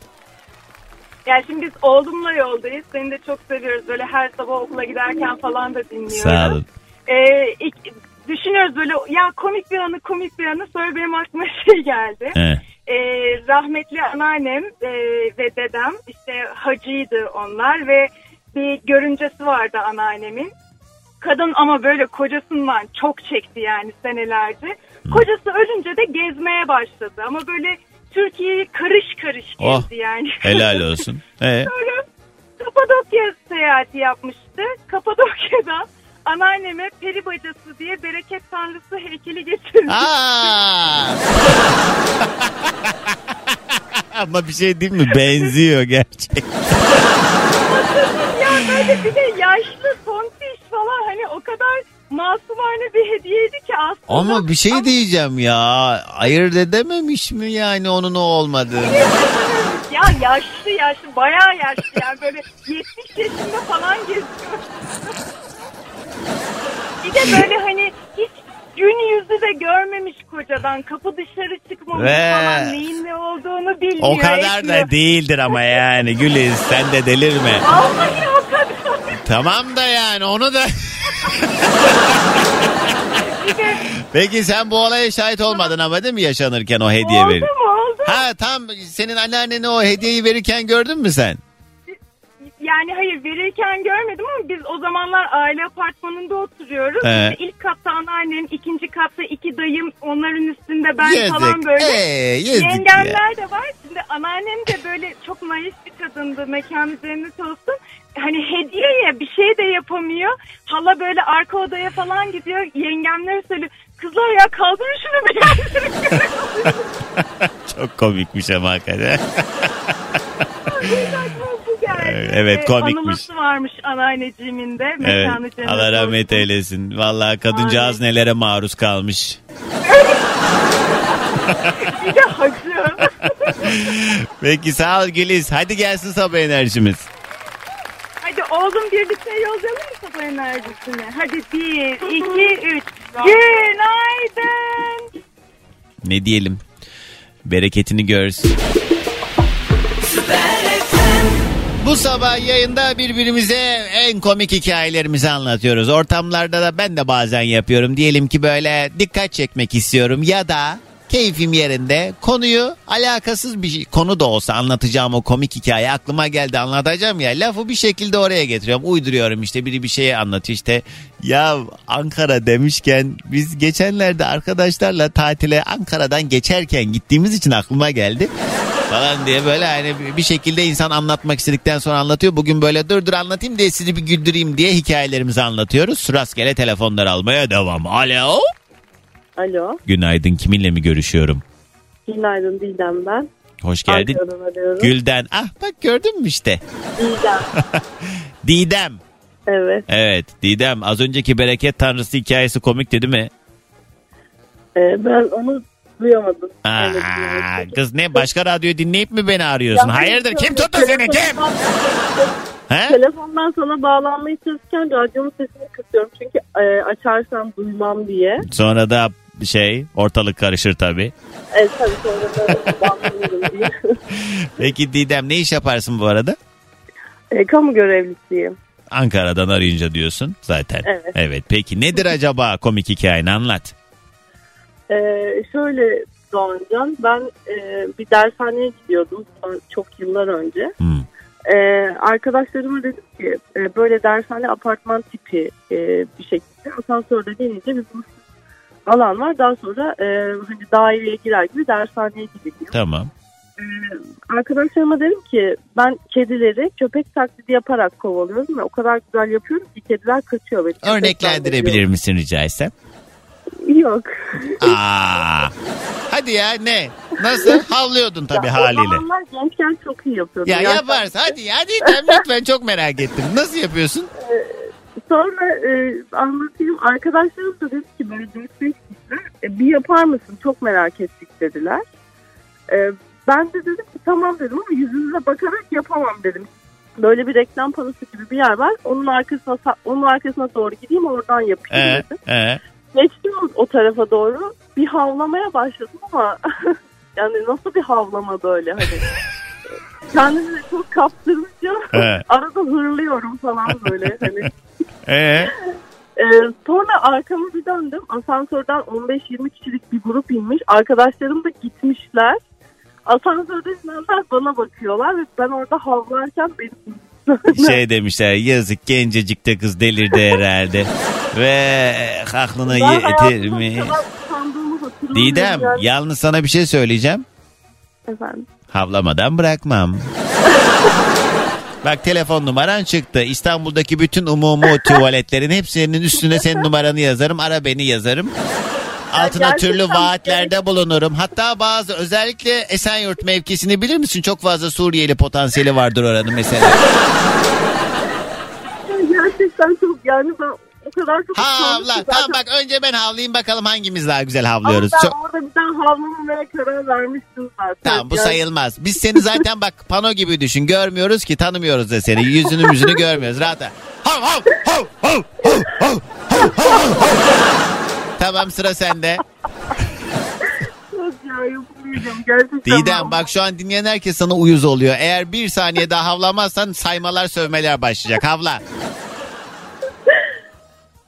Ya şimdi biz oğlumla yoldayız. Seni de çok seviyoruz. Böyle her sabah okula giderken falan da dinliyoruz. Sağ olun. Ee, ilk- düşünüyoruz böyle ya komik bir anı komik bir anı. Sonra benim aklıma şey geldi. Ee, rahmetli anneannem e, ve dedem işte hacıydı onlar ve bir görüncesi vardı anneannemin. Kadın ama böyle kocasından çok çekti yani senelerce. Kocası ölünce de gezmeye başladı ama böyle Türkiye'yi karış karış gezdi Oh, yani. Helal olsun. Ee, Sonra Kapadokya seyahati yapmıştı. Kapadokya'da anneanneme peri bacası diye bereket tanrısı heykeli getirmiş. Aa! Ama bir şey değil mi? Benziyor gerçek. ya böyle bir de yaşlı tontiş falan hani o kadar masumane bir hediyeydi ki aslında. Ama bir şey diyeceğim ya. Ayırt edememiş mi yani onun o olmadığını? Ya yaşlı yaşlı bayağı yaşlı yani böyle 70 yaşında falan geziyor. Bir de böyle hani hiç gün yüzü de görmemiş kocadan. Kapı dışarı çıkmamış Ve- falan. Neyin ne olduğunu bilmiyor. O kadar etmiyor. da değildir ama yani Güliz sen de delirme. Vallahi o kadar. Tamam da yani onu da... Peki sen bu olaya şahit olmadın ama değil mi yaşanırken o hediye oldu verir? mu oldu? Ha tam senin anneanneni o hediyeyi verirken gördün mü sen? Yani hayır verirken görmedim ama biz o zamanlar aile apartmanında oturuyoruz. He. İşte ilk katta anneannem, ikinci katta iki dayım, onların üstünde ben Yazık. falan böyle. Ee, Yengemler de var. Şimdi anneannem de böyle çok naif bir kadındı. Mekan üzerine olsun. Hani hediye ya bir şey de yapamıyor. Hala böyle arka odaya falan gidiyor. Yengemler söylüyor. Kızlar ya kaldırın şunu bir Çok komikmiş ama hakikaten. Geldi. Evet, komikmiş. Anıması varmış anneanneciğimin de. Evet. Allah rahmet eylesin. Vallahi kadıncağız nelere maruz kalmış. Bir de hacı. Peki sağ ol Güliz. Hadi gelsin sabah enerjimiz. Hadi oğlum birlikte yollayalım mı sabah enerjisini? Hadi bir, iki, üç. Günaydın. Ne diyelim? Bereketini görsün. Bu sabah yayında birbirimize en komik hikayelerimizi anlatıyoruz. Ortamlarda da ben de bazen yapıyorum. Diyelim ki böyle dikkat çekmek istiyorum ya da keyfim yerinde konuyu alakasız bir şey, konu da olsa anlatacağım o komik hikaye aklıma geldi anlatacağım ya lafı bir şekilde oraya getiriyorum uyduruyorum işte biri bir şeyi anlatıyor işte ya Ankara demişken biz geçenlerde arkadaşlarla tatile Ankara'dan geçerken gittiğimiz için aklıma geldi falan diye böyle hani bir şekilde insan anlatmak istedikten sonra anlatıyor. Bugün böyle dur dur anlatayım diye sizi bir güldüreyim diye hikayelerimizi anlatıyoruz. Rastgele telefonlar almaya devam. Alo. Alo. Günaydın kiminle mi görüşüyorum? Günaydın Didem ben. Hoş geldin. Gülden. Ah bak gördün mü işte. Didem. Didem. Evet. Evet Didem az önceki bereket tanrısı hikayesi komikti değil mi? Ee, ben onu duyamadım. Aa, kız ne başka radyo dinleyip mi beni arıyorsun? Ya, Hayırdır kim tuttu seni kim? telefondan- He? Telefondan sana bağlanmaya çalışırken radyonun sesini kısıyorum. Çünkü e, açarsam duymam diye. Sonra da şey ortalık karışır tabii. Evet tabii sonra da bağlanırım diye. Peki Didem ne iş yaparsın bu arada? E, kamu görevlisiyim. Ankara'dan arayınca diyorsun zaten. Evet. Peki nedir acaba komik hikayeni anlat. E, şöyle Doğancan ben e, bir dershaneye gidiyordum çok yıllar önce. Hmm. E, arkadaşlarıma dedim ki e, böyle dershane apartman tipi e, bir şekilde asansörde denince bir alan var. Daha sonra e, hani daireye girer gibi dershaneye gidiliyor. Tamam. Arkadaşlarıma dedim ki ben kedileri köpek taklidi yaparak kovalıyorum ve o kadar güzel yapıyorum ki kediler kaçıyor. Ve Örneklendirebilir misin rica etsem? Yok. Aa. Hadi ya ne? Nasıl? Havlıyordun tabii Ya, haliyle. Zamanlar gençken çok iyi yapıyordum. Ya Yaştan- yaparsın hadi hadi Didem lütfen çok merak ettim. Nasıl yapıyorsun? Sonra e, anlatayım. Arkadaşlarım da dedi ki böyle 4-5 kişiler e, bir yapar mısın? Çok merak ettik dediler. E, ben de dedim ki tamam dedim ama yüzünüze bakarak yapamam dedim. Böyle bir reklam panosu gibi bir yer var. Onun arkasına onun arkasına doğru gideyim oradan yapayım Ee, dedim. ee. Geçtim o, tarafa doğru. Bir havlamaya başladım ama yani nasıl bir havlama böyle hani. Kendimi çok kaptırınca arada hırlıyorum falan böyle hani. Ee? Ee, sonra arkamı bir döndüm. Asansörden 15-20 kişilik bir grup inmiş. Arkadaşlarım da gitmişler. Asansörde inenler bana bakıyorlar ve ben orada havlarken benim Şey demişler yazık gencecik de kız delirdi herhalde. Ve aklına Ben yetir hayatımda mi? bu kadar utandığımı hatırlamıyorum Didem yani. yalnız sana bir şey söyleyeceğim. Efendim. Havlamadan bırakmam. Bak telefon numaran çıktı. İstanbul'daki bütün umumi tuvaletlerin hepsinin üstüne senin numaranı yazarım. Ara beni yazarım. Altına türlü vaatlerde bulunurum. Hatta bazı özellikle Esenyurt mevkisini bilir misin? Çok fazla Suriyeli potansiyeli vardır oranın mesela. Gerçekten çok yani ben o kadar çok Havla. ki Tamam zaten- bak önce ben havlayayım bakalım hangimiz daha güzel Ama havlıyoruz. ben Çok- orada bir daha havlamamaya karar vermiştim zaten. Tamam bu Yani- sayılmaz. Biz seni zaten bak pano gibi düşün. Görmüyoruz ki tanımıyoruz da seni. Yüzünü yüzünü görmüyoruz. Rahat hav hav hav hav hav hav hav hav. Tamam sıra sende. Yok ya yapamayacağım gerçekten. Didem bak şu an dinleyen herkes sana uyuz oluyor. Eğer bir saniye daha havlamazsan saymalar sövmeler başlayacak. Havla.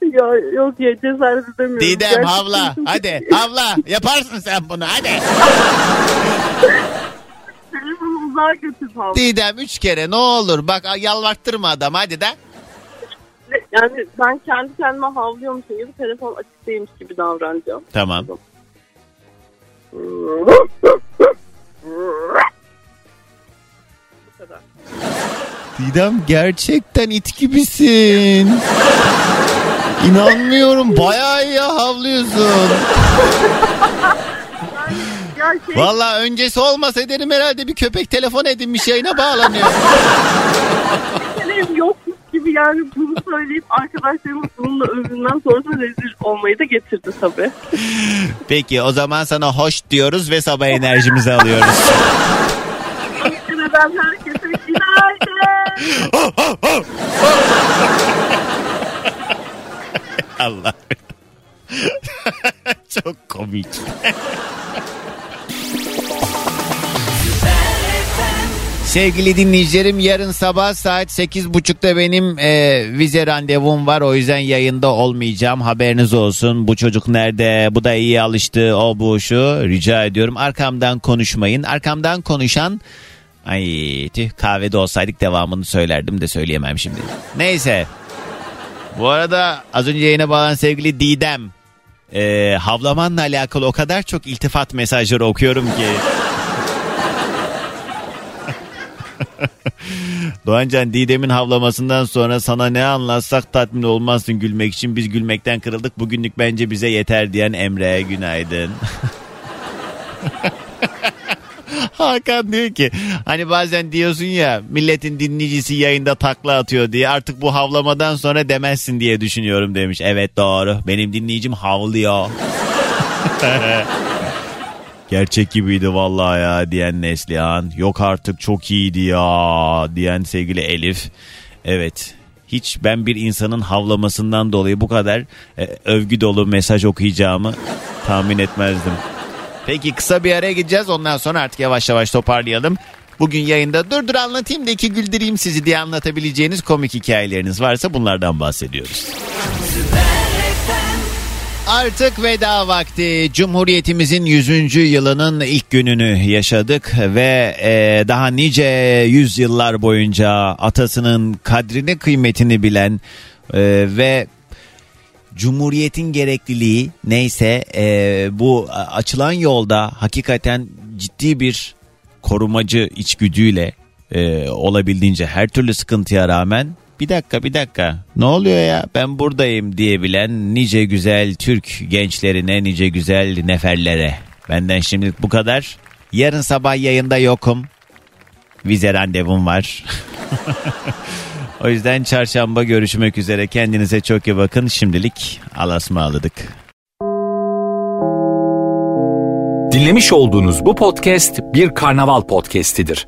Ya yok ya cesaret edemiyorum. Didem Gerçekten havla. Hadi havla. Yaparsın sen bunu hadi. Telefonu uzağa götür havla. Didem üç kere ne olur. Bak yalvarttırma adam hadi de. Yani ben kendi kendime havlıyormuşum gibi telefon açık değilmiş gibi davranacağım. Tamam. Bu kadar. Didem gerçekten it gibisin. İnanmıyorum bayağı iyi havlıyorsun. Ya şey Valla öncesi olmasa derim herhalde bir köpek telefon edinmiş yayına bağlanıyor. senem gibi yani bunu söyleyip arkadaşlarımın bununla övünden sonra rezil olmayı da getirdi tabii. Peki o zaman sana hoş diyoruz ve sabah enerjimizi alıyoruz. Neden herkese günaydın. Allah. Çok komik. Sevgili dinleyicilerim yarın sabah saat 8.30'da benim e, vize randevum var. O yüzden yayında olmayacağım. Haberiniz olsun. Bu çocuk nerede? Bu da iyi alıştı. O bu şu. Rica ediyorum. Arkamdan konuşmayın. Arkamdan konuşan Ay tüh kahvede olsaydık devamını söylerdim de söyleyemem şimdi. Neyse. Bu arada az önce yayına bağlanan sevgili Didem. E, havlamanla alakalı o kadar çok iltifat mesajları okuyorum ki. Doğancan Didem'in havlamasından sonra sana ne anlatsak tatmin olmazsın gülmek için. Biz gülmekten kırıldık. Bugünlük bence bize yeter diyen Emre günaydın. Hakan diyor ki hani bazen diyorsun ya milletin dinleyicisi yayında takla atıyor diye artık bu havlamadan sonra demezsin diye düşünüyorum demiş. Evet doğru benim dinleyicim havlıyor. Gerçek gibiydi vallahi ya diyen Neslihan. Yok artık çok iyiydi ya diyen sevgili Elif. Evet hiç ben bir insanın havlamasından dolayı bu kadar e, övgü dolu mesaj okuyacağımı tahmin etmezdim. Peki kısa bir araya gideceğiz ondan sonra artık yavaş yavaş toparlayalım. Bugün yayında dur dur anlatayım da iki güldüreyim sizi diye anlatabileceğiniz komik hikayeleriniz varsa bunlardan bahsediyoruz. Artık veda vakti. Cumhuriyetimizin 100. yılının ilk gününü yaşadık ve e, daha nice yüzyıllar boyunca atasının kadrini kıymetini bilen e, ve Cumhuriyetin gerekliliği neyse e, bu açılan yolda hakikaten ciddi bir korumacı içgüdüyle e, olabildiğince her türlü sıkıntıya rağmen bir dakika bir dakika ne oluyor ya ben buradayım diyebilen nice güzel Türk gençlerine nice güzel neferlere. Benden şimdilik bu kadar. Yarın sabah yayında yokum. Vize randevum var. o yüzden çarşamba görüşmek üzere. Kendinize çok iyi bakın. Şimdilik alasmaladık. Dinlemiş olduğunuz bu podcast bir karnaval podcastidir.